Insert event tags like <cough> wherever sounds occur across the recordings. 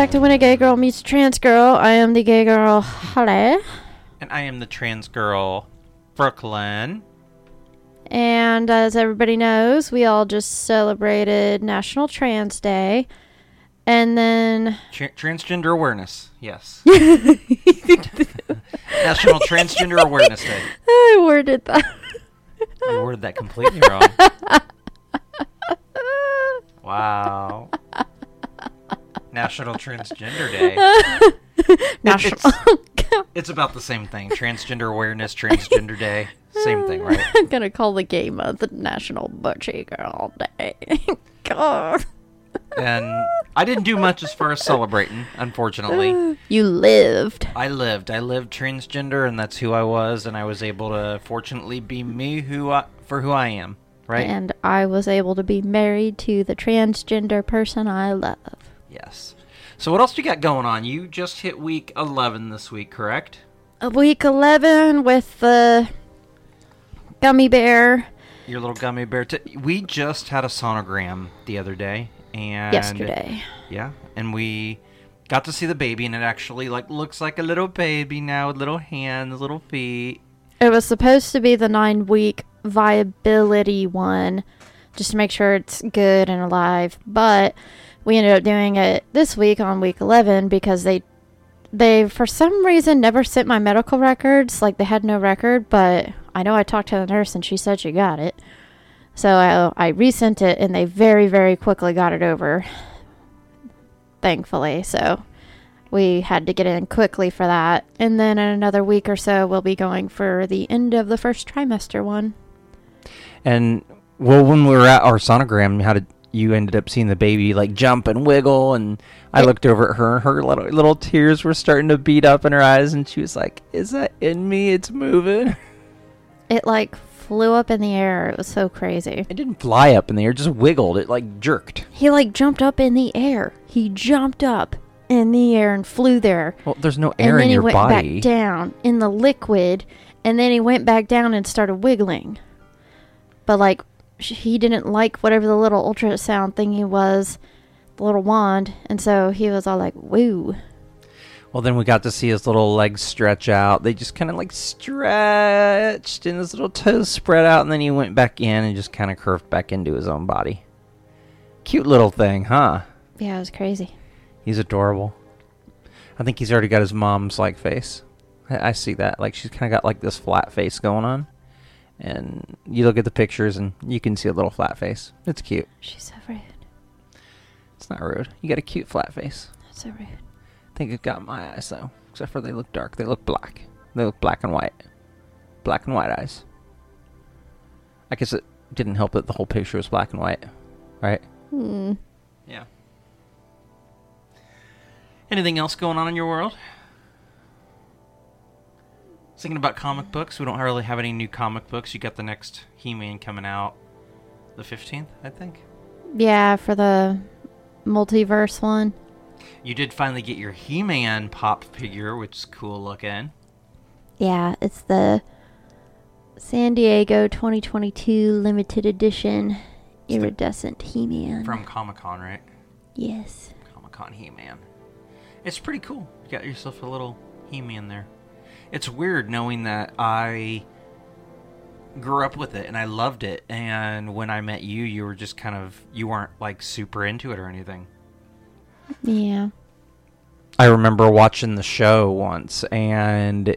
back to When a Gay Girl Meets a Trans Girl. I am the gay girl, Holly. And I am the trans girl, Brooklyn. And as everybody knows, we all just celebrated National Trans Day. And then. Tra- transgender awareness, yes. <laughs> National Transgender Awareness Day. <laughs> I worded that. You worded that completely wrong. <laughs> Wow. National Transgender <laughs> Day. National. <laughs> It's about the same thing. Transgender Awareness, Transgender Day. Same thing, right? I'm gonna call the game of the National Butchy Girl Day. <laughs> God. And I didn't do much as far as celebrating, unfortunately. <sighs> You lived. I lived. I lived transgender, and that's who I was, and I was able to fortunately be me who I, for who I am. Right? And I was able to be married to the transgender person I love. Yes. So what else you got going on? You just hit week 11 this week, correct? A week 11 with the gummy bear Your little gummy bear. T- we just had a sonogram the other day, and yesterday. Yeah, and we got to see the baby, and it actually like looks like a little baby now with little hands, little feet. It was supposed to be the nine week viability one, just to make sure it's good and alive. But we ended up doing it this week on week 11 because they they for some reason never sent my medical records. Like they had no record but i know i talked to the nurse and she said she got it. So i, I resent it and they very very quickly got it over thankfully. So we had to get in quickly for that. And then in another week or so we'll be going for the end of the first trimester one. And well, when we were at our sonogram, how did you ended up seeing the baby like jump and wiggle? And I looked over at her, and her little little tears were starting to beat up in her eyes, and she was like, "Is that in me? It's moving." <laughs> it like flew up in the air it was so crazy It didn't fly up in the air; it just wiggled. It like jerked. he like jumped up in the air he jumped up in the air and flew there Well, there's no air and air then in he went body. back down in the liquid and then he went back down and started wiggling but like he didn't like whatever the little ultrasound thingy was the little wand and so he was all like woo Well, then we got to see his little legs stretch out. They just kind of like stretched, and his little toes spread out, and then he went back in and just kind of curved back into his own body. Cute little thing, huh? yeah it was crazy He's adorable. I think he's already got his mom's like face. I, I see that. Like she's kind of got like this flat face going on, and you look at the pictures and you can see a little flat face. It's cute. she's so rude It's not rude. You got a cute flat face. that's so rude I think it got my eyes though, except for they look dark. They look black. They look black and white. Black and white eyes. I guess it didn't help that the whole picture was black and white, right? hmm. Yeah. Anything else going on in your world? Thinking about comic books. We don't really have any new comic books. You got the next He-Man coming out the 15th, I think. yeah for the multiverse one You did finally get your He-Man pop figure, which is cool looking. Yeah, it's the San Diego 2022 limited edition iridescent He-Man. From Comic-Con, right? yes. Comic-Con He-Man. It's pretty cool. You got yourself a little He-Man there. It's weird knowing that I grew up with it and I loved it and when I met you you were just kind of you weren't like super into it or anything. Yeah. I remember watching the show once and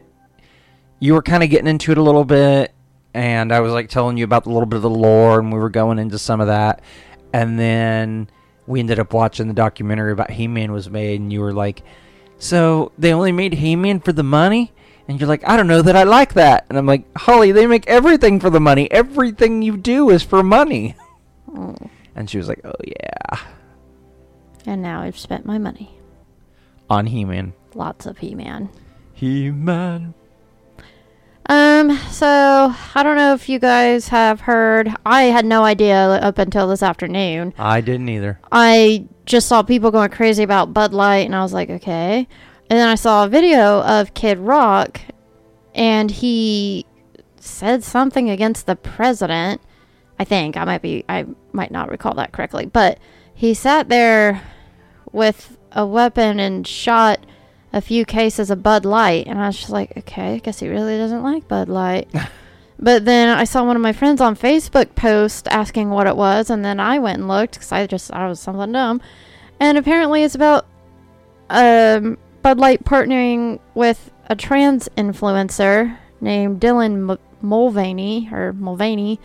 you were kind of getting into it a little bit and I was like telling you about a little bit of the lore and we were going into some of that and then we ended up watching the documentary about He-Man was made and you were like so they only made He-Man for the money and you're like I don't know that I like that and I'm like Holly they make everything for the money everything you do is for money Oh. and she was like oh yeah And now I've spent my money. on He-Man Lots of He-Man. He-Man Um, so I don't know if you guys have heard. I had no idea up until this afternoon. I didn't either I just saw people going crazy about Bud Light, and I was like, okay. And then I saw a video of Kid Rock, and he said something against the president. I think I might be, I might not recall that correctly, but he sat there with a weapon and shot a few cases of Bud Light. And I was just like, okay, I guess he really doesn't like Bud Light. <laughs> but then I saw one of my friends on Facebook post asking what it was, and then I went and looked because I just thought it was something dumb. And apparently, it's about um, Bud Light partnering with a trans influencer named Dylan M- Mulvaney or Mulvaney,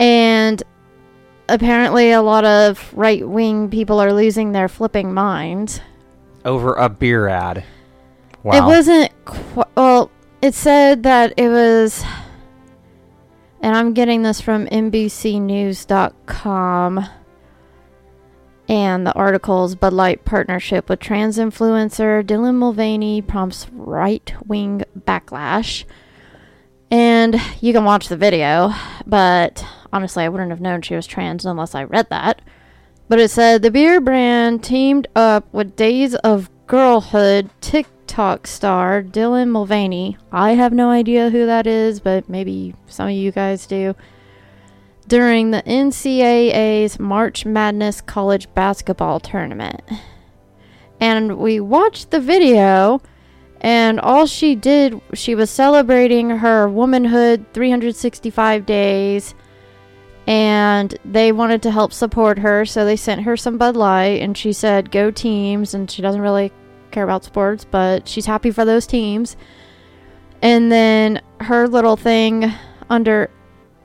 and apparently a lot of right wing people are losing their flipping minds. Over a beer ad. Wow. It wasn't qu- well. It said that it was, and I'm getting this from NBCNews.com. And the articles Bud Light partnership with trans influencer Dylan Mulvaney prompts right wing backlash. And you can watch the video, but honestly, I wouldn't have known she was trans unless I read that. But it said the beer brand teamed up with Days of Girlhood TikTok star Dylan Mulvaney. I have no idea who that is, but maybe some of you guys do. During the NCAA's March Madness College Basketball Tournament. And we watched the video, and all she did, she was celebrating her womanhood 365 days and they wanted to help support her, so they sent her some Bud Light, and she said, "Go teams!" And she doesn't really care about sports, but she's happy for those teams. And then her little thing under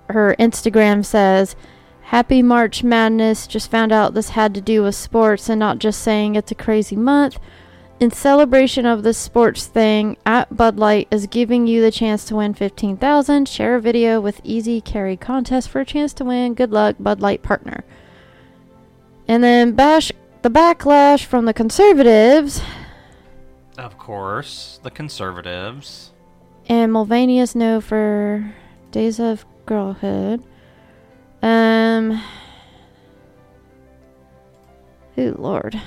her Instagram says, "Happy March Madness! Just found out this had to do with sports, and not just saying it's a crazy month." In celebration of this sports thing, at Bud Light is giving you the chance to win 15,000. Share a video with easy carry contest for a chance to win. Good luck, Bud Light partner. And then bash the backlash from the conservatives Of course, the conservatives. and Mulvaney is no for Days of Girlhood. Um. Ooh, Lord.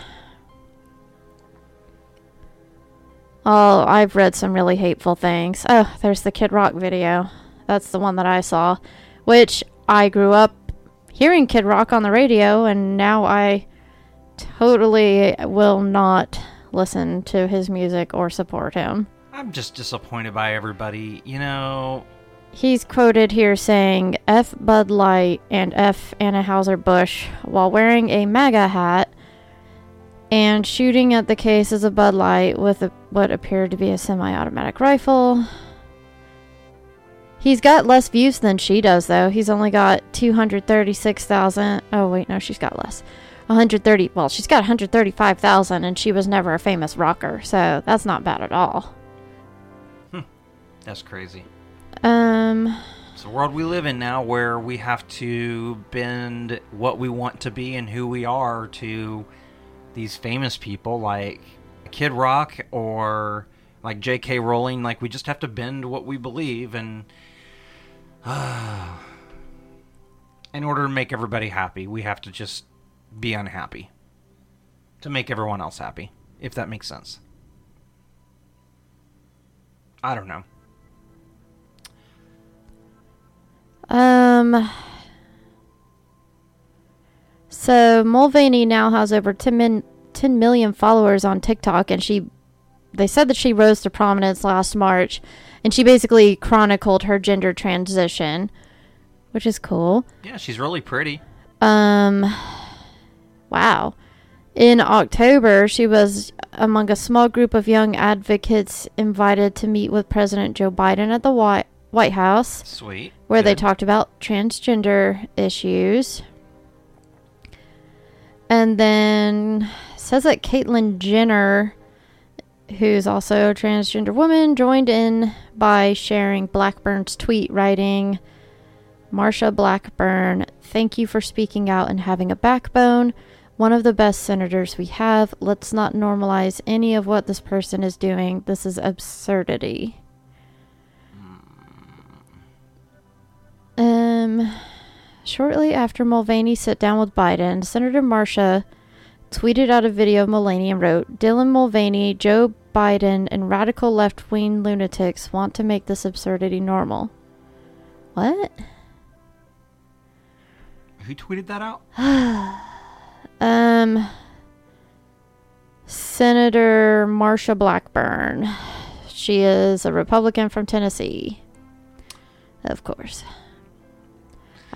Oh, I've read some really hateful things. Oh, there's the Kid Rock video. That's the one that I saw. Which I grew up hearing Kid Rock on the radio, and now I totally will not listen to his music or support him. I'm just disappointed by everybody. You know, He's quoted here saying F Bud Light and F Anheuser-Busch while wearing a MAGA hat and shooting at the cases of Bud Light with a, what appeared to be a semi-automatic rifle. He's got less views than she does though. He's only got 236,000. Oh wait, no, she's got less. 130. Well, she's got 135,000 and she was never a famous rocker. So, that's not bad at all. Hmm. that's crazy. Um It's the world we live in now where we have to bend what we want to be and who we are to these famous people like Kid Rock or like J.K. Rowling. Like, we just have to bend what we believe and. <sighs> in order to make everybody happy, we have to just be unhappy to make everyone else happy, if that makes sense. I don't know. Um. So Mulvaney now has over 10, min- 10 million followers on TikTok, and she, they said that she rose to prominence last March, and she basically chronicled her gender transition, which is cool. Yeah, she's really pretty. Um, wow. In October, she was among a small group of young advocates invited to meet with President Joe Biden at the White White House Sweet. Where they talked about transgender issues. And then says that Caitlyn Jenner, who's also a transgender woman, joined in by sharing Blackburn's tweet, writing, Marsha Blackburn, thank you for speaking out and having a backbone. One of the best senators we have. Let's not normalize any of what this person is doing. This is absurdity. Um, shortly after Mulvaney sat down with Biden, Senator Marsha tweeted out a video of Mulvaney and wrote, Dylan Mulvaney, Joe Biden, and radical left wing lunatics want to make this absurdity normal. What? Who tweeted that out? <sighs> Um, Senator Marsha Blackburn. She is a Republican from Tennessee. Of course.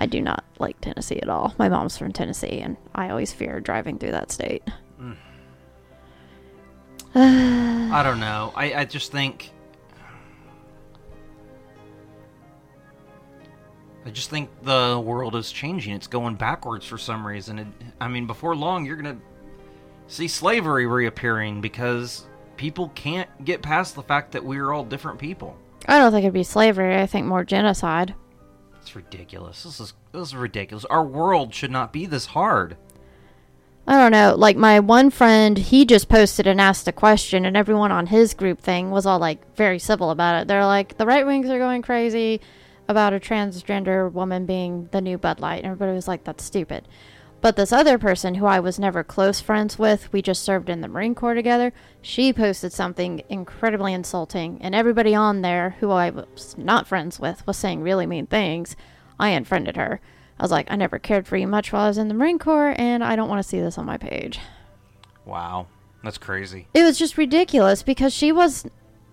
I do not like Tennessee at all. My mom's from Tennessee, and I always fear driving through that state. <sighs> I don't know. I, I just think. I just think the world is changing. It's going backwards for some reason. It, I mean, before long, you're going to see slavery reappearing because people can't get past the fact that we're all different people. I don't think it'd be slavery. I think more genocide. It's ridiculous. This is this is ridiculous. Our world should not be this hard. I don't know. Like my one friend, he just posted and asked a question, and everyone on his group thing was all like very civil about it. They're like, the right wings are going crazy about a transgender woman being the new Bud Light, and everybody was like, that's stupid. But this other person who I was never close friends with, we just served in the Marine Corps together, she posted something incredibly insulting, and everybody on there who I was not friends with was saying really mean things. I unfriended her. I was like, I never cared for you much while I was in the Marine Corps, and I don't want to see this on my page. Wow, that's crazy. It was just ridiculous because she was.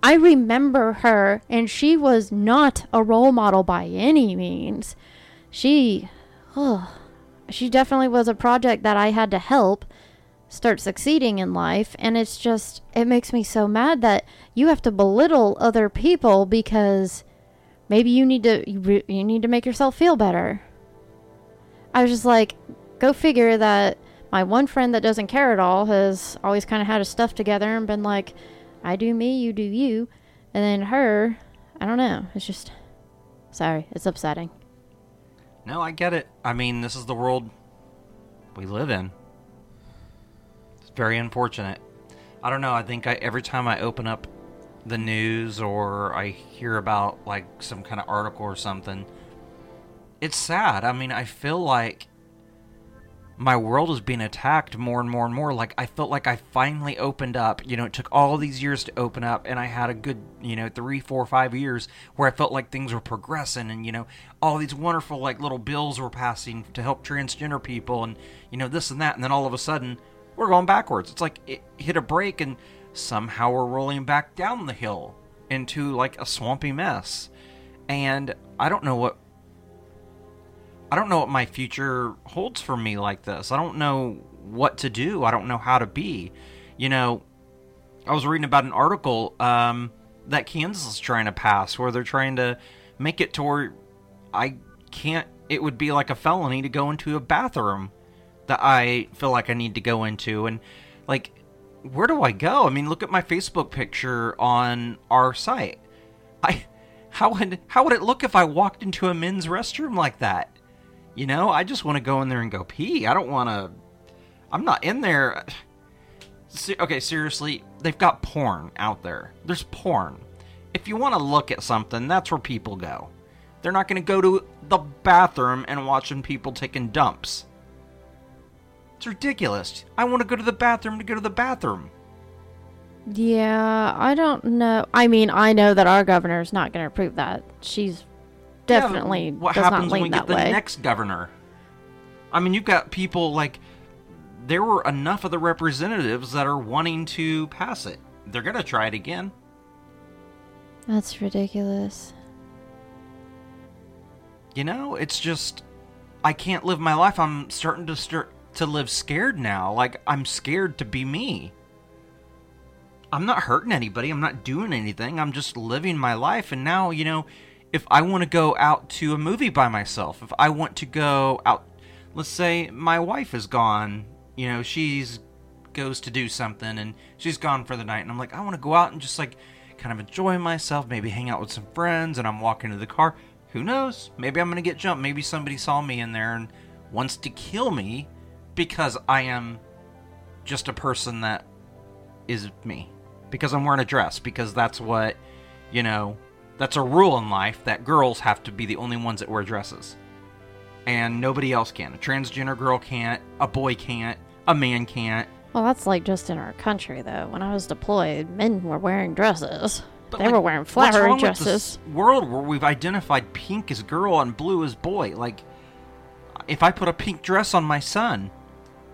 I remember her, and she was not a role model by any means. She. Oh, she definitely was a project that I had to help start succeeding in life. And it's just, it makes me so mad that you have to belittle other people because maybe you need to, you, you need to make yourself feel better. I was just like, go figure that my one friend that doesn't care at all has always kind of had his stuff together and been like, I do me, you do you. And then her, I don't know. It's just, sorry, it's upsetting. No, I get it. I mean, this is the world we live in. It's very unfortunate. I don't know. I think I, every time I open up the news or I hear about like some kind of article or something, it's sad. I mean, I feel like my world was being attacked more and more and more. Like I felt like I finally opened up. You know, it took all these years to open up, and I had a good, you know, three, four, five years where I felt like things were progressing, and you know, all these wonderful like little bills were passing to help transgender people, and you know this and that, and then all of a sudden we're going backwards. It's like it hit a break, and somehow we're rolling back down the hill into like a swampy mess, and I don't know what I don't know what my future holds for me like this. I don't know what to do. I don't know how to be. You know, I was reading about an article um, that Kansas is trying to pass where they're trying to make it to where I can't, it would be like a felony to go into a bathroom that I feel like I need to go into. And, like, where do I go? I mean, look at my Facebook picture on our site. I. How would how would it look if I walked into a men's restroom like that? You know, I just want to go in there and go pee. I don't want to. I'm not in there. Okay, seriously, they've got porn out there. There's porn. If you want to look at something, that's where people go. They're not going to go to the bathroom and watching people taking dumps. It's ridiculous. I want to go to the bathroom to go to the bathroom. Yeah, I don't know. I mean, I know that our governor's not going to approve that. She's definitely yeah, what happens when we get the way. next governor? I mean, you've got people like there were enough of the representatives that are wanting to pass it. They're gonna try it again. That's ridiculous. You know, it's just I can't live my life. I'm starting to start to live scared now. Like I'm scared to be me. I'm not hurting anybody. I'm not doing anything. I'm just living my life and now, you know, if I want to go out to a movie by myself, if I want to go out, let's say my wife is gone, you know, she's goes to do something and she's gone for the night, and I'm like, I want to go out and just like kind of enjoy myself, maybe hang out with some friends, and I'm walking to the car. Who knows? Maybe I'm gonna get jumped. Maybe somebody saw me in there and wants to kill me because I am just a person that is me. Because I'm wearing a dress. Because that's what, you know, that's a rule in life that girls have to be the only ones that wear dresses. And nobody else can. A transgender girl can't, a boy can't, a man can't. Well, that's like just in our country, though. When I was deployed, men were wearing dresses. But, they like, were wearing what's flowery dresses. this world where we've identified pink as girl and blue as boy. Like, if I put a pink dress on my son,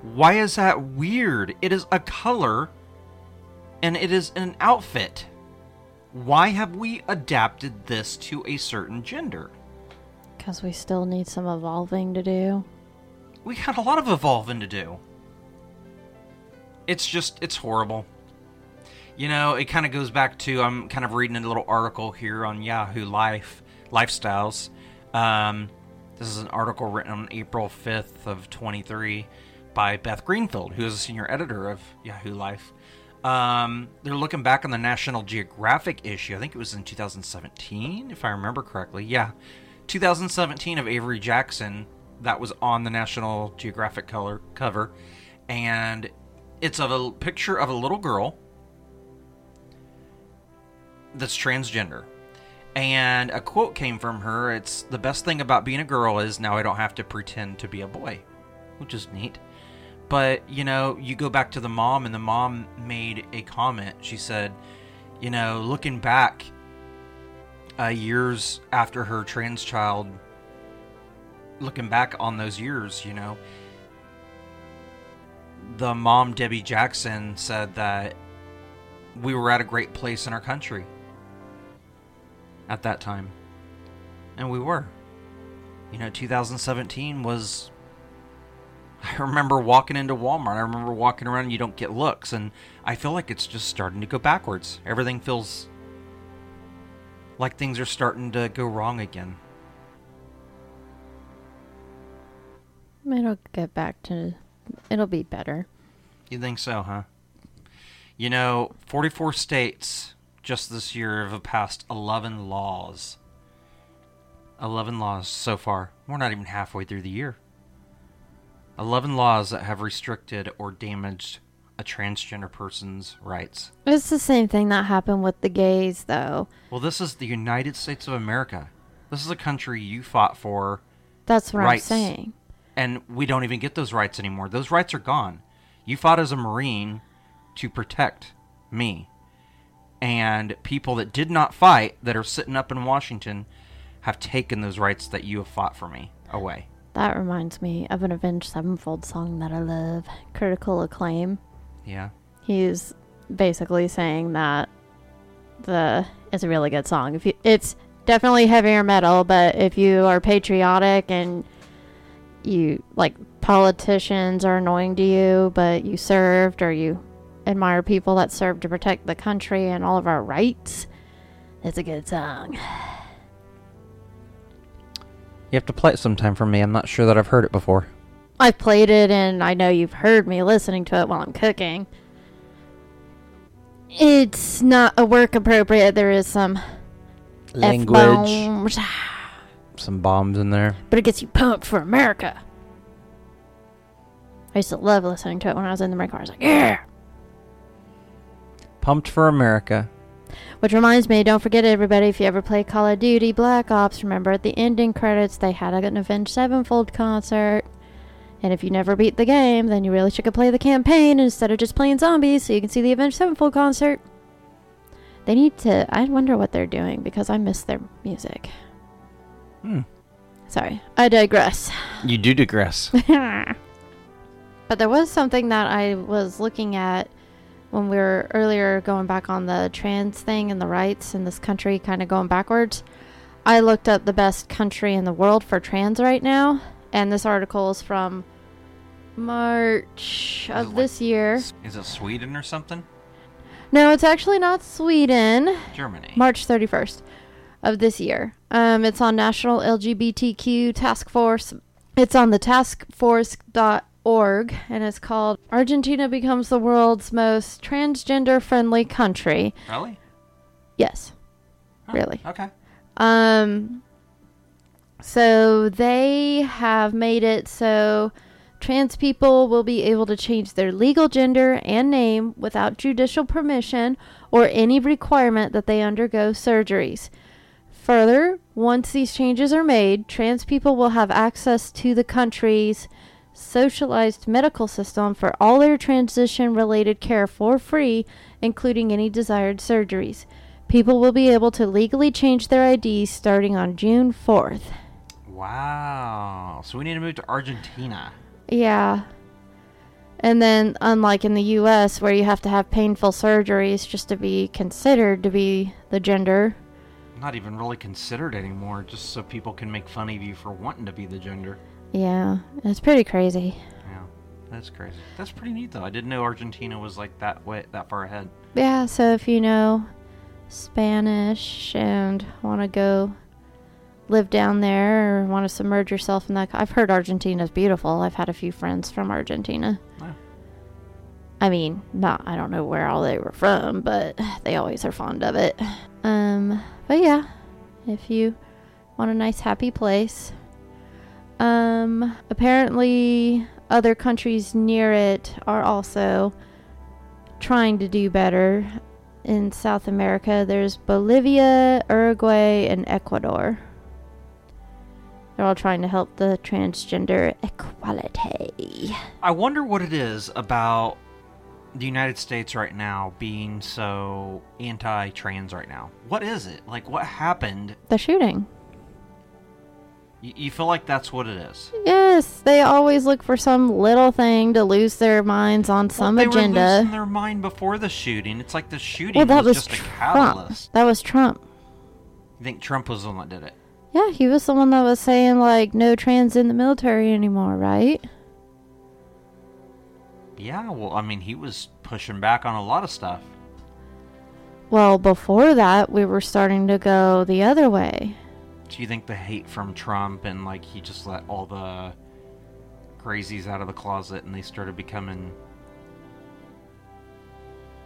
why is that weird? It is a color and it is an outfit. Why have we adapted this to a certain gender? Because we still need some evolving to do. We got a lot of evolving to do. It's just, it's horrible. You know, it kind of goes back to I'm kind of reading a little article here on Yahoo Life lifestyles. Um, this is an article written on April 5th of 23 by Beth Greenfield, who is a senior editor of Yahoo Life. Um, they're looking back on the National Geographic issue. I think it was in 2017, if I remember correctly. Yeah, 2017 of Avery Jackson. That was on the National Geographic color cover, and it's of a picture of a little girl that's transgender. And a quote came from her It's the best thing about being a girl is now I don't have to pretend to be a boy, which is neat. But, you know, you go back to the mom, and the mom made a comment. She said, you know, looking back uh, years after her trans child, looking back on those years, you know, the mom, Debbie Jackson, said that we were at a great place in our country at that time. And we were. You know, 2017 was. I remember walking into Walmart. I remember walking around and you don't get looks. And I feel like it's just starting to go backwards. Everything feels like things are starting to go wrong again. It'll get back to. It'll be better. You think so, huh? You know, 44 states just this year have passed 11 laws. 11 laws so far. We're not even halfway through the year. 11 laws that have restricted or damaged a transgender person's rights. It's the same thing that happened with the gays, though. Well, this is the United States of America. This is a country you fought for, That's what Rights. I'm saying. and we don't even get those rights anymore. Those rights are gone. You fought as a Marine to protect me. And people that did not fight, that are sitting up in Washington, have taken those rights that you have fought for me away. That reminds me of an Avenged Sevenfold song that I love, Critical Acclaim. Yeah. He's basically saying that the it's a really good song. If you, it's definitely heavier metal, but if you are patriotic and you like politicians are annoying to you, but you served or you admire people that served to protect the country and all of our rights, it's a good song. You have to play it sometime for me. I'm not sure that I've heard it before. I've played it and I know you've heard me listening to it while I'm cooking. It's not a work appropriate. There is some Language. F-bombs, Some bombs in there. but it gets you pumped for America. I used to love listening to it when I was in the Marine Corps. I was like, yeah. Pumped for America. Which reminds me, don't forget everybody, if you ever play Call of Duty Black Ops, remember at the ending credits they had an Avenged Sevenfold concert. And if you never beat the game, then you really should go play the campaign instead of just playing zombies so you can see the Avenged Sevenfold concert. They need to. I wonder what they're doing because I miss their music. Hmm. Sorry, I digress. You do digress. <laughs> but there was something that I was looking at when we were earlier going back on the trans thing and the rights in this country kind of going backwards. I looked up the best country in the world for trans right now, and this article is from March of like- this year. Is it Sweden or something? No, it's actually not Sweden. Germany. March 31st of this year. Um, it's on National LGBTQ Task Force. It's on the taskforce.org and it's called Argentina becomes the world's most transgender friendly country. really? Yes. Oh, Really? Okay. Um so they have made it so trans people will be able to change their legal gender and name without judicial permission or any requirement that they undergo surgeries. Further, once these changes are made, trans people will have access to the country's socialized medical system for all their transition related care for free, including any desired surgeries. People will be able to legally change their IDs starting on June 4th. Wow. So we need to move to Argentina. Yeah. And then, unlike in the US, where you have to have painful surgeries just to be considered to be the gender, Not even really considered anymore, just so people can make fun of you for wanting to be the gender. Yeah, it's pretty crazy. Yeah, that's crazy. That's pretty neat though. I didn't know Argentina was like that way, that far ahead. Yeah, so if you know Spanish and want to go live down there or want to submerge yourself in that, I've heard Argentina's beautiful. I've had a few friends from Argentina. Yeah. I mean, not I don't know where all they were from, but they always are fond of it. Um, but yeah, if you want a nice happy place. Um, apparently other countries near it are also trying to do better. In South America, there's Bolivia, Uruguay, and Ecuador. They're all trying to help the transgender equality. I wonder what it is about the United States right now being so anti-trans right now. What is it? Like, what happened? The shooting. You, you feel like that's what it is? Yes, they always look for some little thing to lose their minds on some well, they agenda. were losing their mind before the shooting. It's like the shooting well, that was, was, just a Trump. catalyst. That was Trump. You think Trump was the one that did it? Yeah, he was the one that was saying like no trans in the military anymore, right? Yeah, well, I mean, he was pushing back on a lot of stuff. Well, before that, we were starting to go the other way. Do you think the hate from Trump and like he just let all the crazies out of the closet and they started becoming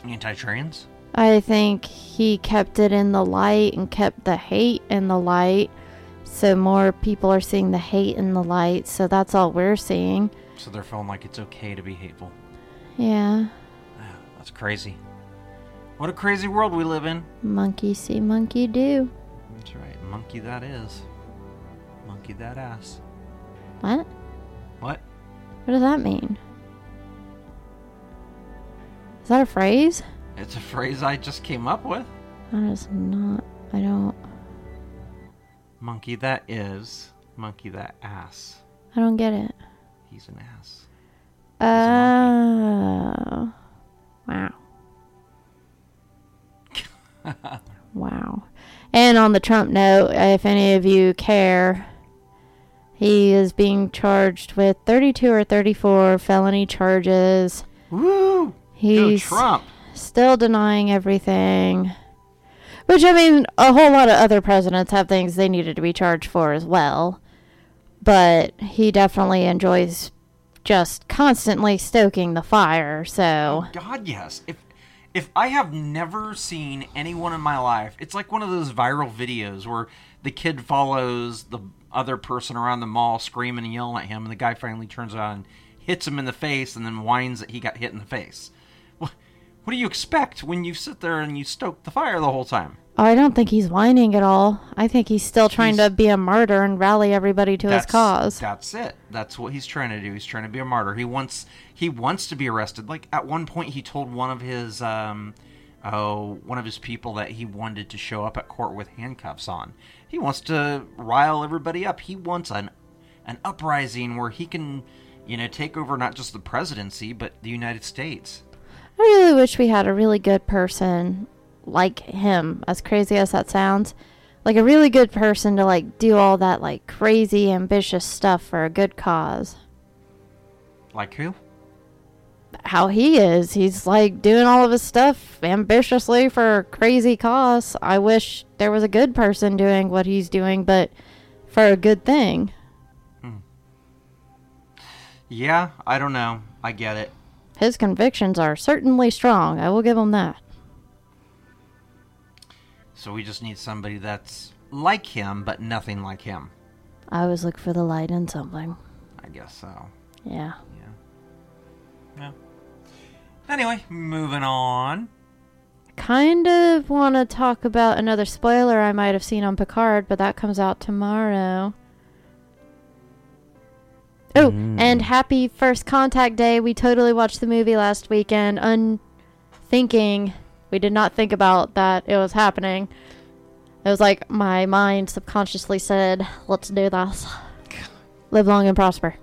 anti-trans? I think he kept it in the light and kept the hate in the light. So more people are seeing the hate in the light. So that's all we're seeing. So they're feeling like it's okay to be hateful. Yeah. Yeah, That's crazy. What a crazy world we live in. Monkey see, monkey do. Monkey that is. Monkey that ass. What? What? What does that mean? Is that a phrase? It's a phrase I just came up with. That is not. I don't. Monkey that is. Monkey that ass. I don't get it. He's an ass. Oh. On the Trump note, if any of you care, he is being charged with 32 or 34 felony charges. Woo! He's Trump. still denying everything. Which, I mean, a whole lot of other presidents have things they needed to be charged for as well. But he definitely enjoys just constantly stoking the fire, so. God, yes. If if I have never seen anyone in my life, it's like one of those viral videos where the kid follows the other person around the mall screaming and yelling at him, and the guy finally turns around and hits him in the face, and then whines that he got hit in the face. What, do you expect when you sit there and you stoke the fire the whole time? Oh, I don't think he's whining at all. I think he's still trying He's- to be a martyr and rally everybody to his cause. That's it. That's what he's trying to do. He's trying to be a martyr. He wants he wants to be arrested. Like at one point, he told one of his um, oh one of his people that he wanted to show up at court with handcuffs on. He wants to rile everybody up. He wants an an uprising where he can you know take over not just the presidency but the United States. I really wish we had a really good person like him, as crazy as that sounds. Like a really good person to like do all that like crazy ambitious stuff for a good cause. Like who? How he is, he's like doing all of his stuff ambitiously for a crazy cause. I wish there was a good person doing what he's doing, but for a good thing. Hmm. Yeah, I don't know. I get it. His convictions are certainly strong. I will give him that. So we just need somebody that's like him but nothing like him. I always look for the light in something. I guess so. Yeah. Yeah. Yeah. Anyway, moving on. Kind of want to talk about another spoiler I might have seen on Picard, but that comes out tomorrow. Oh, Mm. and happy First Contact Day. We totally watched the movie last weekend, unthinking. We did not think about that it was happening. It was like my mind subconsciously said, let's do this. Live long and prosper.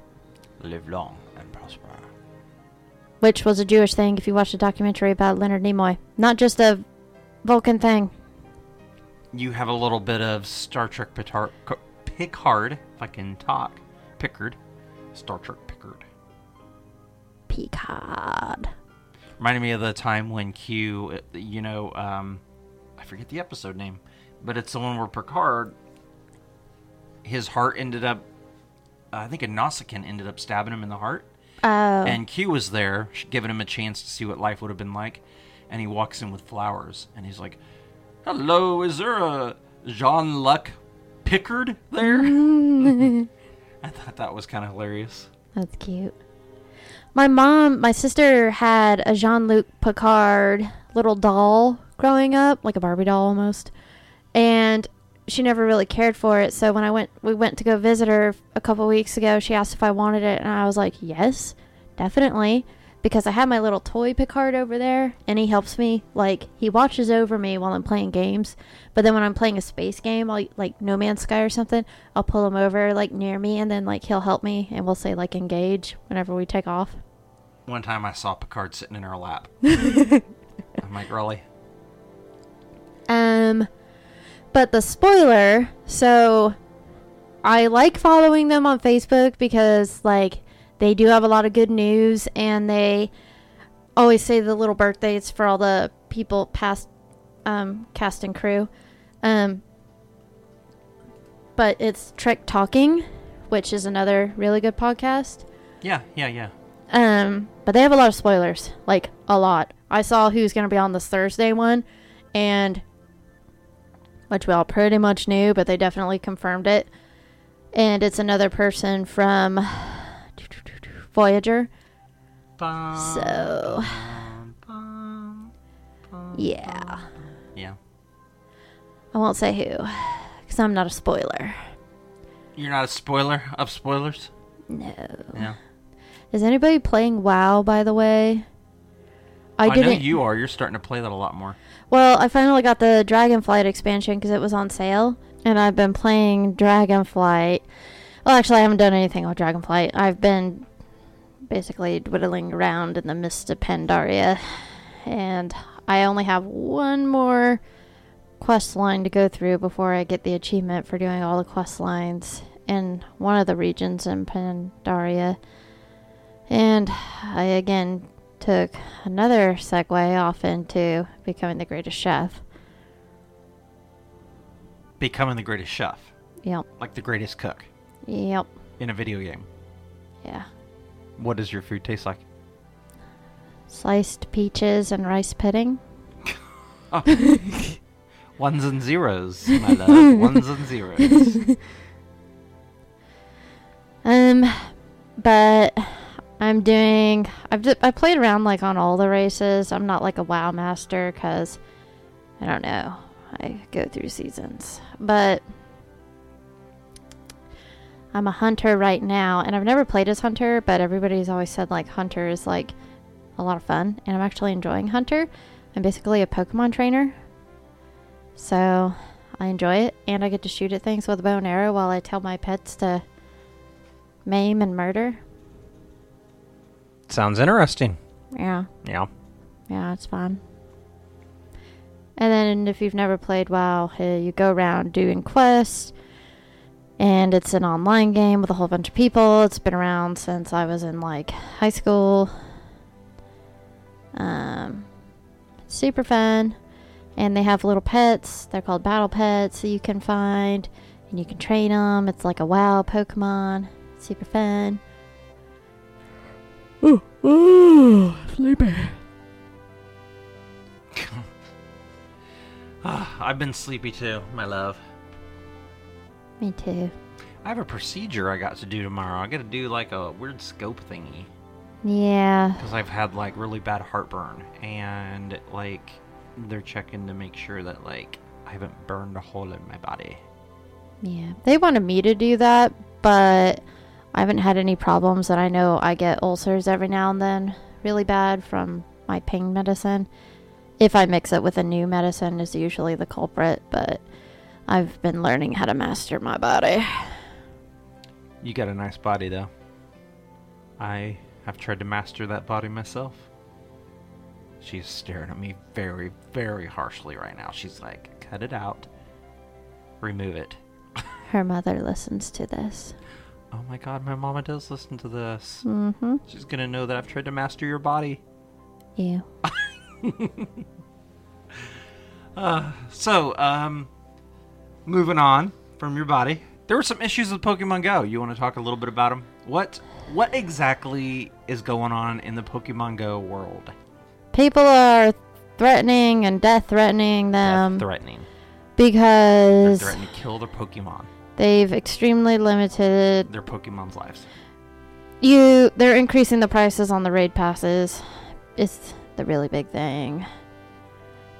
Live long and prosper. which was a Jewish thing. If you watch the documentary about Leonard Nimoy, not just a Vulcan thing. You have a little bit of Star Trek Picard, Picard if I can talk. Pickard. Star Trek Picard. Picard. Reminded me of the time when Q, you know, um, I forget the episode name, but it's the one where Picard, his heart ended up, I think a Nausicaan ended up stabbing him in the heart. Oh. And Q was there, giving him a chance to see what life would have been like. And he walks in with flowers, and he's like, "Hello, is there a Jean Luc Pickard there?" <laughs> I thought that was kind of hilarious. That's cute. My mom, my sister had a Jean Luc Picard little doll growing up, like a Barbie doll almost. And she never really cared for it. So when I went, we went to go visit her a couple weeks ago. She asked if I wanted it, and I was like, yes, definitely, because I have my little toy Picard over there, and he helps me. Like he watches over me while I'm playing games. But then when I'm playing a space game, I'll, like No Man's Sky or something, I'll pull him over like near me, and then like he'll help me, and we'll say like engage whenever we take off. One time I saw Picard sitting in her lap. <laughs> I'm like, really? Um, but the spoiler, so I like following them on Facebook because like they do have a lot of good news and they always say the little birthdays for all the people past um, cast and crew. Um, but it's Trek Talking, which is another really good podcast. Yeah, yeah, yeah. Um, but they have a lot of spoilers, like a lot. I saw who's going to be on this Thursday one, and which we all pretty much knew, but they definitely confirmed it. And it's another person from Voyager. So, yeah. Yeah. I won't say who, because I'm not a spoiler. You're not a spoiler of spoilers? No. Yeah. Is anybody playing WoW, by the way? I I, didn't. know you are. You're starting to play that a lot more. Well, I finally got the Dragonflight expansion because it was on sale, and I've been playing Dragonflight. Well, actually, I haven't done anything with Dragonflight. I've been basically dwindling around in the mist of Pandaria, and I only have one more quest line to go through before I get the achievement for doing all the quest lines in one of the regions in Pandaria. And I again took another segue off into becoming the greatest chef. Becoming the greatest chef. Yep. Like the greatest cook Yep. in a video game. Yeah. What does your food taste like? Sliced peaches and rice pudding. <laughs> Ones and zeros, my love. <laughs> Ones and zeros. <laughs> Um, but I'm doing. I've d- I played around like on all the races. I'm not like a WoW master because I don't know. I go through seasons, but I'm a hunter right now, and I've never played as hunter. But everybody's always said like hunter is like a lot of fun, and I'm actually enjoying hunter. I'm basically a Pokemon trainer, so I enjoy it, and I get to shoot at things with a bow and arrow while I tell my pets to maim and murder. Sounds interesting. Yeah, Yeah. yeah, it's fun. And then if you've never played WoW, you go around doing quests, and it's an online game with a whole bunch of people. It's been around since I was in like high school. Um, super fun, and they have little pets. They're called battle pets that you can find, and you can train them. It's like a WoW Pokemon. Super fun. Oh, oh, sleepy. <laughs> Ah, I've been sleepy too, my love. Me too. I have a procedure I got to do tomorrow. I got to do like a weird scope thingy Yeah. because I've had like really bad heartburn and like they're checking to make sure that like I haven't burned a hole in my body. Yeah, they wanted me to do that, but I haven't had any problems. And I know I get ulcers every now and then, really bad from my pain medicine. If I mix it with a new medicine, is usually the culprit. But I've been learning how to master my body. You got a nice body though. I I've tried to master that body myself. She's staring at me very, very harshly right now. She's like, cut it out. Remove it. <laughs> Her mother listens to this. Oh my god, my mama does listen to this. Mm-hmm. She's gonna know that I've tried to master your body. You. <laughs> Uh, so, um, moving on from your body, there were some issues with Pokemon Go. You want to talk a little bit about them? What what exactly is going on in the Pokemon Go world? People are threatening and death threatening them Death threatening. They're because threatening to kill their Pokemon, they've extremely limited their Pokemon's lives. you. They're increasing the prices on the raid passes. It's the really big thing.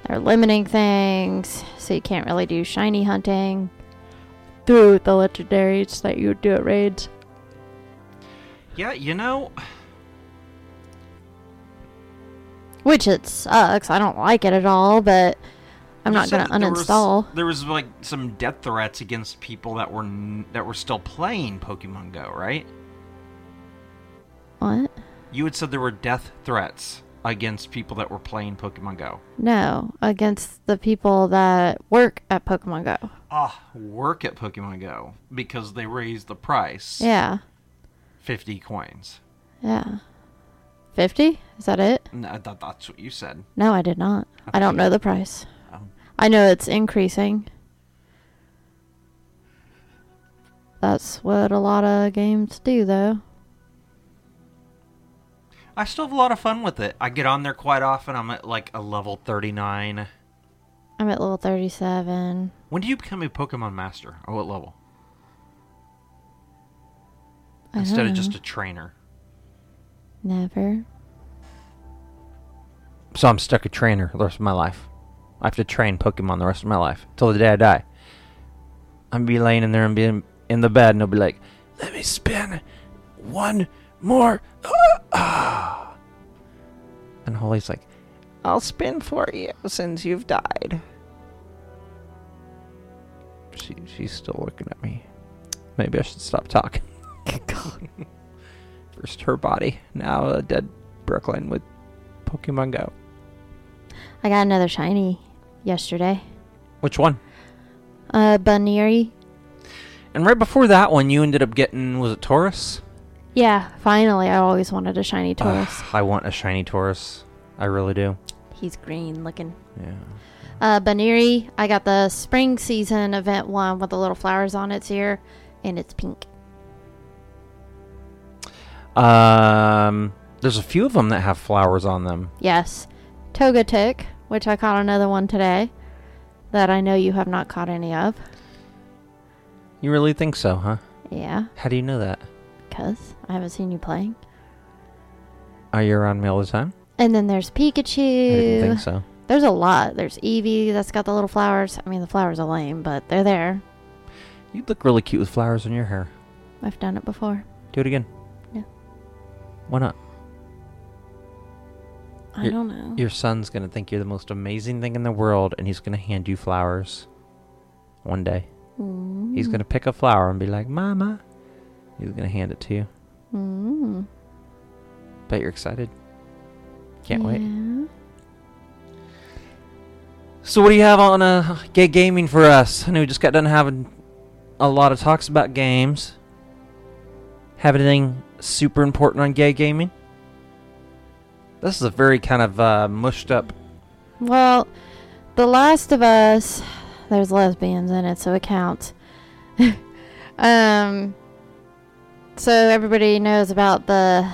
They're limiting things, so you can't really do shiny hunting through the legendaries that you would do at raids. Yeah, you know, Which it sucks. I don't like it at all, but I'm you not gonna that there was- uninstall. There was, like some death threats against people that were n- that were still playing Pokemon Go, right? What? You had said there were death threats against people that were playing Pokemon Go. No, against the people that work at Pokemon Go. Ah, work at Pokemon Go because they raised the price. Yeah, 50 coins. yeah. 50? Is that it? No, I thought that's what you said. No, I did not. I don't know the price. Oh. I know it's increasing. That's what a lot of games do, though. I still have a lot of fun with it. I get on there quite often. I'm at like a level 39. I'm at level 37. When do you become a Pokemon master? Or what level? I Instead don't of just a trainer. Never. So I'm stuck a trainer the rest of my life. I have to train Pokemon the rest of my life till the day I die. I'm be laying in there and being in the bed, and they'll be like, "Let me spin one more." Ah. <sighs> And Holly's like, "I'll spin for you since you've died." She she's still looking at me. Maybe I should stop talking. <laughs> First her body, now a dead Brooklyn with Pokemon Go. I got another shiny yesterday. Which one? Uh, Buneary. And right before that one, you ended up getting was it Tauros? Yeah, finally. I always wanted a shiny Tauros. Ugh, I want a shiny Tauros. I really do. He's green looking. Yeah. Uh, Buneary, I got the spring season event one with the little flowers on its ear, and it's pink. Um, there's a few of them that have flowers on them. Yes. Toga Togetic, which I caught another one today that I know you have not caught any of. You really think so, huh? Yeah, How do you know that? Because I haven't seen you playing. Are you around me all the time? And then there's I didn't Pikachu. think so. There's a lot. There's Eevee that's got the little flowers. I mean, the flowers are lame, but they're there. You look really cute with flowers in your hair. I've done it before. Do it again. Yeah. Why not? I You're- don't know. Your son's gonna think you're the most amazing thing in the world, and he's gonna hand you flowers. One day, he's Mm. gonna pick a flower and be like, "Mama." He's gonna hand it to you. Mm. Bet you're excited. Can't wait. So what do you have on uh, gay gaming for us? I know we just got done having a lot of talks about games. Have anything super important on gay gaming? This is a very kind of uh, mushed up. Well, The Last of Us, there's lesbians in it, so it counts. <laughs> um, so everybody knows about the.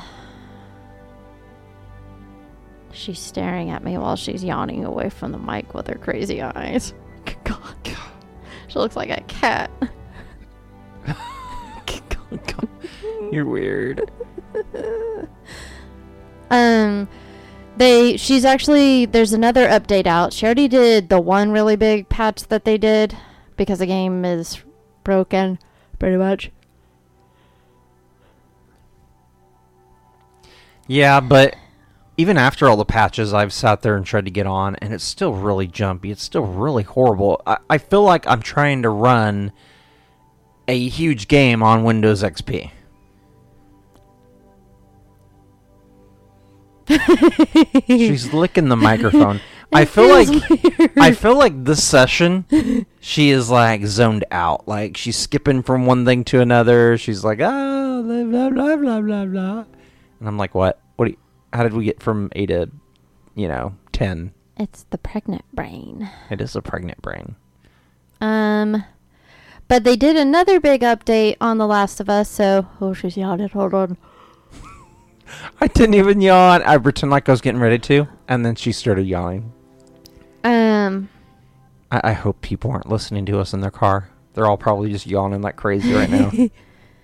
She's staring at me while she's yawning away from the mic with her crazy eyes. <laughs> God. She looks like a cat. <laughs> You're weird. <laughs> Um, they she's actually there's another update out. She already did the one really big patch that they did because the game is broken, pretty much. Yeah, but even after all the patches, I've sat there and tried to get on, and it's still really jumpy. It's still really horrible. I, I feel like I'm trying to run a huge game on Windows XP. She's <laughs> licking the microphone. I feel like weird. I feel like this session, she is like zoned out. Like she's skipping from one thing to another. She's like, ah, blah blah blah blah blah blah. And I'm like, what? What? Do you, how did we get from eight to, you know, ten? It's the pregnant brain. It is a pregnant brain. Um, but they did another big update on The Last of Us. So, oh, she's yawning. Hold on. <laughs> I didn't even yawn. I pretend like I was getting ready to, and then she started yawning. Um, I, I hope people aren't listening to us in their car. They're all probably just yawning like crazy right now.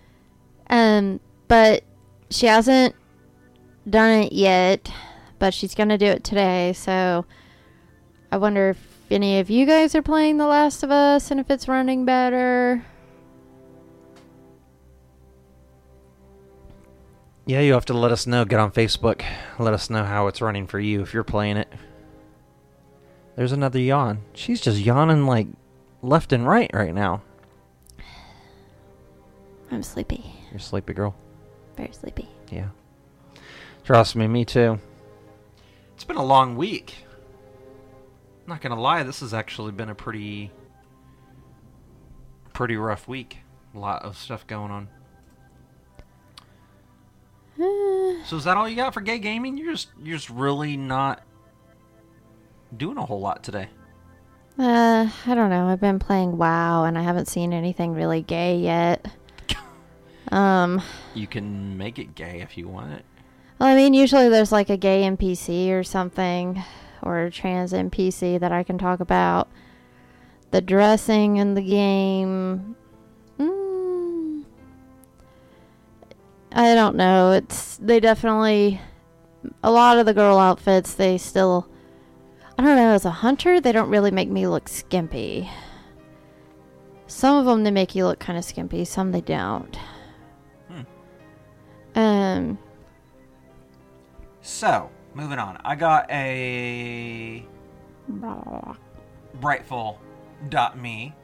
<laughs> um, but she hasn't done it yet. But she's gonna do it today. So, I wonder if any of you guys are playing The Last of Us and if it's running better. Yeah, you have to let us know. Get on Facebook. Let us know how it's running for you if you're playing it. There's another yawn. She's just yawning like left and right right now. I'm sleepy. You're sleepy girl. Very sleepy. Yeah. Trust me, me too. It's been a long week. Not gonna lie, this has actually been a pretty pretty rough week. A lot of stuff going on. <sighs> So is that all you got for gay gaming? You're just you're just really not doing a whole lot today. Uh, I don't know. I've been playing WoW and I haven't seen anything really gay yet. <laughs> Um, You can make it gay if you want it. Well, I mean, usually there's like a gay NPC or something, or a trans NPC that I can talk about. The dressing in the game. Mm, I don't know. It's they definitely a lot of the girl outfits. They still. I don't know. As a hunter, they don't really make me look skimpy. Some of them they make you look kind of skimpy. Some they don't. Um. So, moving on. I got a Brightful.me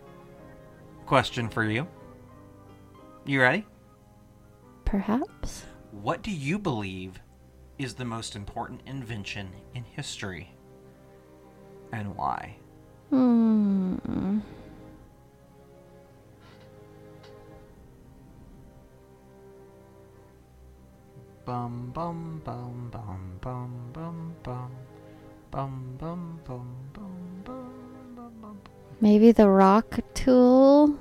question for you. You ready? Perhaps. What do you believe is the most important invention in history? And why? Hmm. Bum bum bum bum bum bum bum bum bum bum bum bum bum bum. Maybe the rock tool,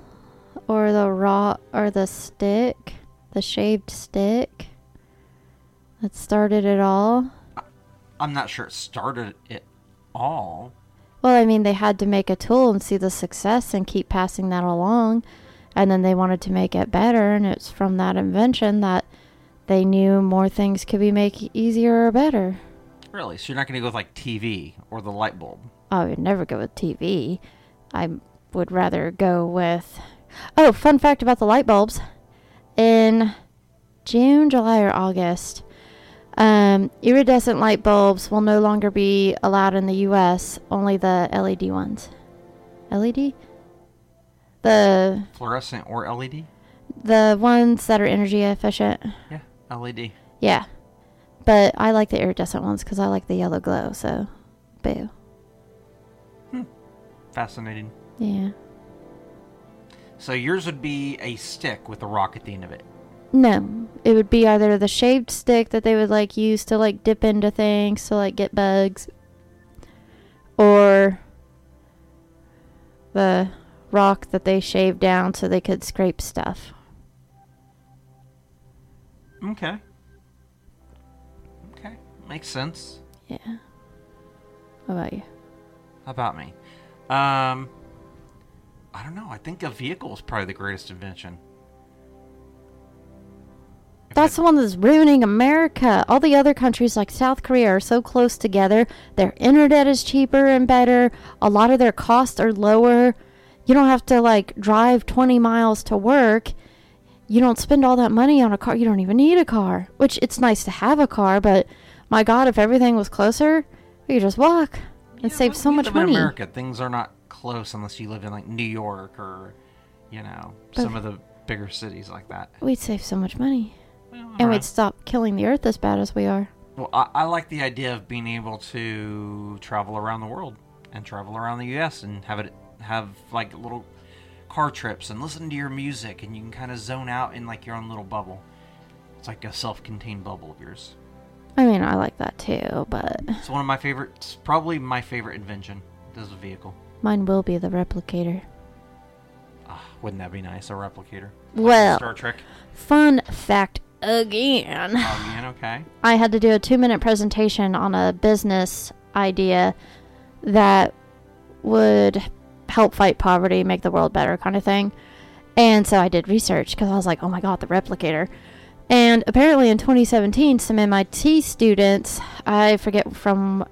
or the raw, or the stick, the shaved stick. That started it all. I'm not sure it started it all. Well, I mean, they had to make a tool and see the success and keep passing that along. And then they wanted to make it better. And it's from that invention that they knew more things could be made easier or better. Really? So you're not going to go with like TV or the light bulb? I would never go with TV. I would rather go with. Oh, fun fact about the light bulbs. In June, July, or August, um, iridescent light bulbs will no longer be allowed in the U.S. Only the LED ones. LED. The Fluorescent or LED? the ones that are energy efficient. Yeah, LED. Yeah, but I like the iridescent ones because I like the yellow glow. So, boo. Hmm. Fascinating. Yeah. So yours would be a stick with a rock at the end of it. No, it would be either the shaved stick that they would like use to like dip into things to like get bugs, or the rock that they shaved down so they could scrape stuff. Okay. Okay. Makes sense. Yeah. What about you? How about me? Um, I don't know. I think a vehicle is probably the greatest invention. If That's the one that's ruining America. All the other countries like South Korea are so close together. Their internet is cheaper and better. A lot of their costs are lower. You don't have to like drive 20 miles to work. You don't spend all that money on a car. You don't even need a car. Which it's nice to have a car, but my god, if everything was closer, we could just walk and Yeah, save so much money. In America, things are not close unless you live in like New York or, you know, But- some of the bigger cities like that. We'd save so much money. Well, And we'd stop killing the earth as bad as we are. Well, I, I like the idea of being able to travel around the world and travel around the U.S. and have it have like little car trips and listen to your music and you can kind of zone out in like your own little bubble. It's like a self-contained bubble of yours. I mean, I like that too, but It's one of my favorite, it's probably my favorite invention. As a vehicle. mine will be the replicator. Ah, wouldn't that be nice? A replicator. Like Well- Star Trek. Fun fact again. Oh, again, okay. <laughs> I had to do a two minute presentation on a business idea that would help fight poverty, make the world better, kind of thing. And so I did research because I was like, oh my god, the replicator. And apparently in 2017, some MIT students, I forget from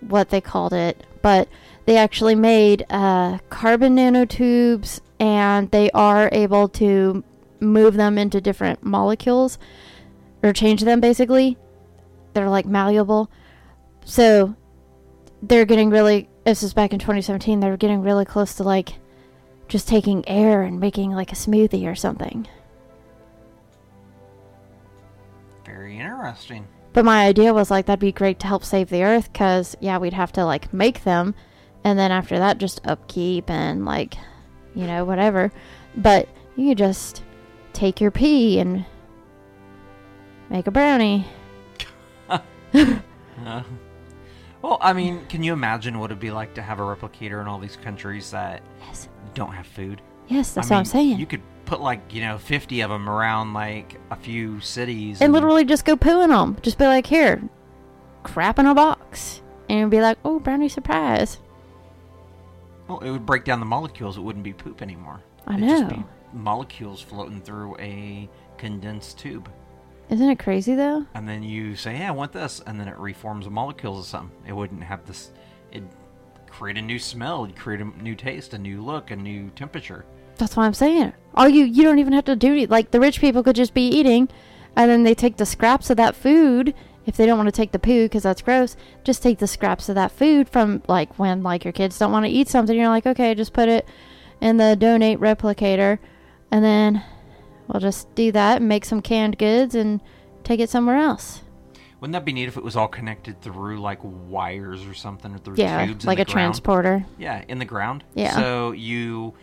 what they called it, but they actually made uh, carbon nanotubes and they are able to move them into different molecules or change them basically they're like malleable. So they're getting really this is back in 2017, they were getting really close to like just taking air and making like a smoothie or something. Very interesting. But my idea was like that'd be great to help save the earth cuz yeah, we'd have to like make them and then after that just upkeep and like you know whatever. But you just take your pee and make a brownie. <laughs> <laughs> Uh, well, I mean, can you imagine what it'd be like to have a replicator in all these countries that Yes. don't have food? Yes, that's I what I'm saying. You could put like you know fifty of them around like a few cities, and literally just go poo in them. Just be like, here, crap in a box. And it'd be like, oh, brownie surprise. Well, it would break down the molecules. It wouldn't be poop anymore. I It'd just know. be molecules floating through a condensed tube, Isn't it crazy though? and then you say, "Yeah, I want this," and then it reforms the molecules of something. It wouldn't have this. It'd create a new smell. It'd create a new taste, a new look, a new temperature. That's what I'm saying. All you you don't even have to do it. Like the rich people could just be eating, and then they take the scraps of that food. If they don't want to take the poo because that's gross, just take the scraps of that food from like when like your kids don't want to eat something. You're like, okay, just put it in the donate replicator, and then we'll just do that and make some canned goods and take it somewhere else. Wouldn't that be neat if it was all connected through like wires or something, or through Yeah, tubes? in like a ground? transporter. Yeah, in the ground. Yeah. So you,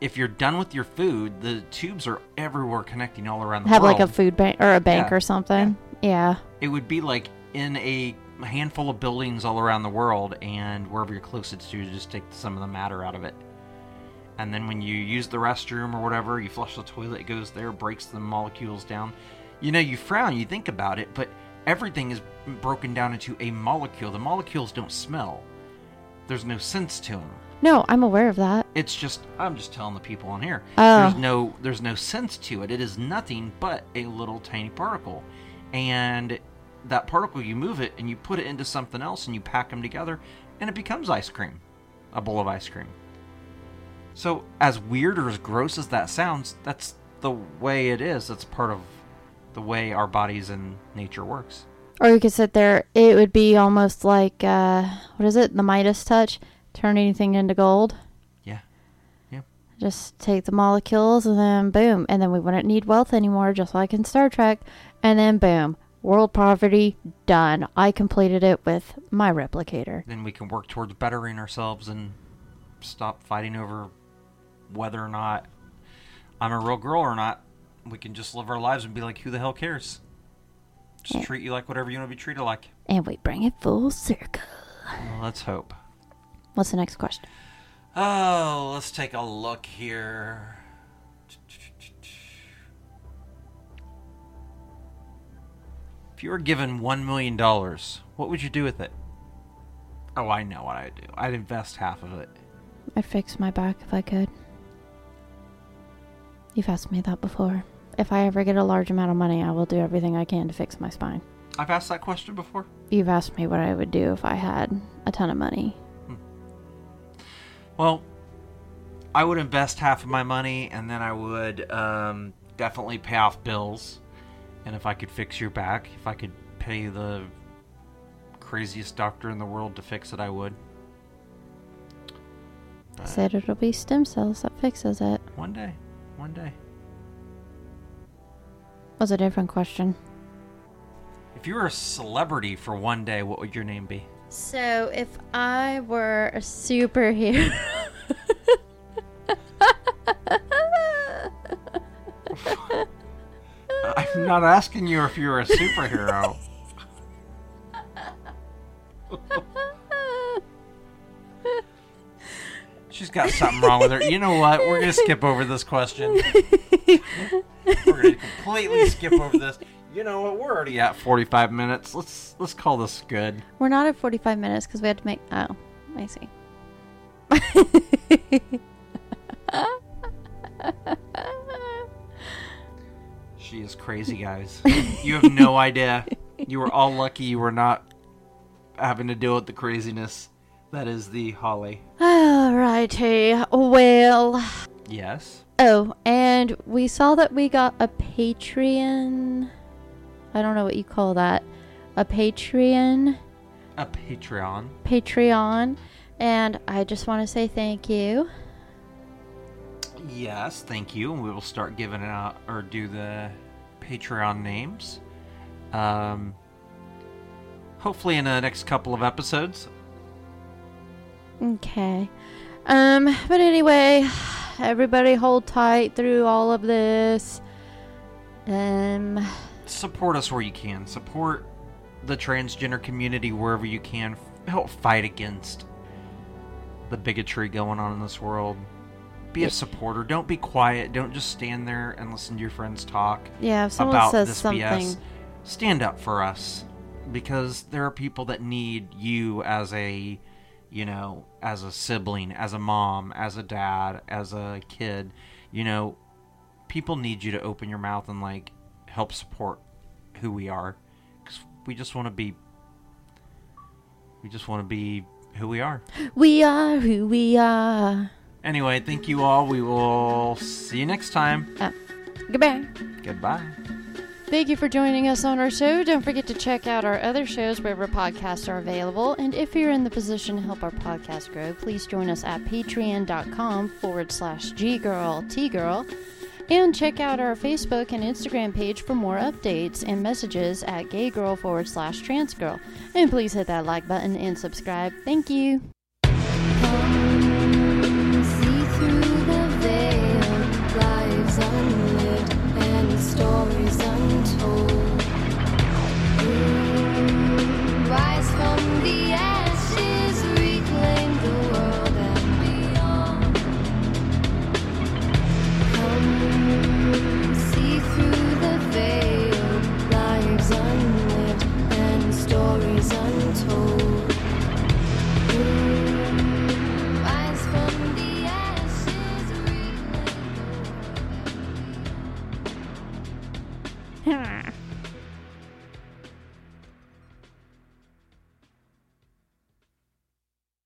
if you're done with your food, the tubes are everywhere, connecting all around the Have world. like a food bank or a bank Yeah, or something. Yeah. it would be like in a handful of buildings all around the world, and wherever you're closest to, you just take some of the matter out of it. And then when you use the restroom or whatever, you flush the toilet, it goes there, breaks the molecules down. You know, you frown, you think about it, but everything is broken down into a molecule. The molecules don't smell. There's no sense to them. No, I'm aware of that. It's just I'm just telling the people on here. Oh. There's no there's no sense to it. It is nothing but a little tiny particle. And that particle you move it and you put it into something else and you pack them together and it becomes ice cream. A bowl of ice cream. So as weird or as gross as that sounds, that's the way it is. That's part of the way our bodies and nature works. Or you could sit there. It would be almost like uh, what is it? The Midas touch. Turn anything into gold. Yeah. Yeah. Just take the molecules and then boom, and then we wouldn't need wealth anymore, just like in Star Trek. And then boom, world poverty done. I completed it with my replicator. then we can work towards bettering ourselves and stop fighting over whether or not I'm a real girl or not. We can just live our lives and be like, who the hell cares? Just Yeah. treat you like whatever you want to be treated like. And we bring it full circle. Well, let's hope. What's the next question? Oh, let's take a look here. If you were given $1 million, what would you do with it? Oh, I know what I'd do. I'd invest half of it. I'd fix my back if I could. You've asked me that before. If I ever get a large amount of money, I will do everything I can to fix my spine. I've asked that question before. You've asked me what I would do if I had a ton of money. Well, I would invest half of my money, and then I would um, definitely pay off bills. And if I could fix your back, if I could pay the craziest doctor in the world to fix it, I would. I But said it'll be stem cells that fixes it. one day, one day. Was a different question. If If you were a celebrity for one day, what would your name be? So, if I were a superhero. <laughs> I'm not asking you if you're a superhero. <laughs> She's got something wrong with her. You know what? We're gonna skip over this question. <laughs> We're gonna completely skip over this. You know what? We're already at 45 minutes. Let's let's call this good. We're not at 45 minutes because we had to make. Oh, I see. She is crazy, guys. You have no idea. You were all lucky you were not having to deal with the craziness that is the Holly. Alrighty. Well. Yes. Oh, and we saw that we got a Patreon. I don't know what you call that. A Patreon. A Patreon. Patreon. And I just want to say thank you. Yes, thank you. And we will start giving out or do the Patreon names. Um, hopefully in the next couple of episodes. Okay. Um, but anyway, everybody hold tight through all of this. Um, Support us where you can. Support the transgender community wherever you can. Help fight against the bigotry going on in this world. Be a supporter. Don't be quiet. Don't just stand there and listen to your friends talk. yeah, if someone about says this something. BS, stand up for us because there are people that need you as a, you know, as a sibling, as a mom, as a dad, as a kid. You know, people need you to open your mouth and like help support who we are because we just want to be. We just want to be who we are. We are who we are. Anyway, thank you all. We will see you next time. Uh, goodbye. Goodbye. Thank you for joining us on our show. Don't forget to check out our other shows wherever podcasts are available. And if you're in the position to help our podcast grow, please join us at patreon.com forward slash ggirl tgirl. And check out our Facebook and Instagram page for more updates and messages at gaygirl forward slash transgirl. And please hit that like button and subscribe. Thank you.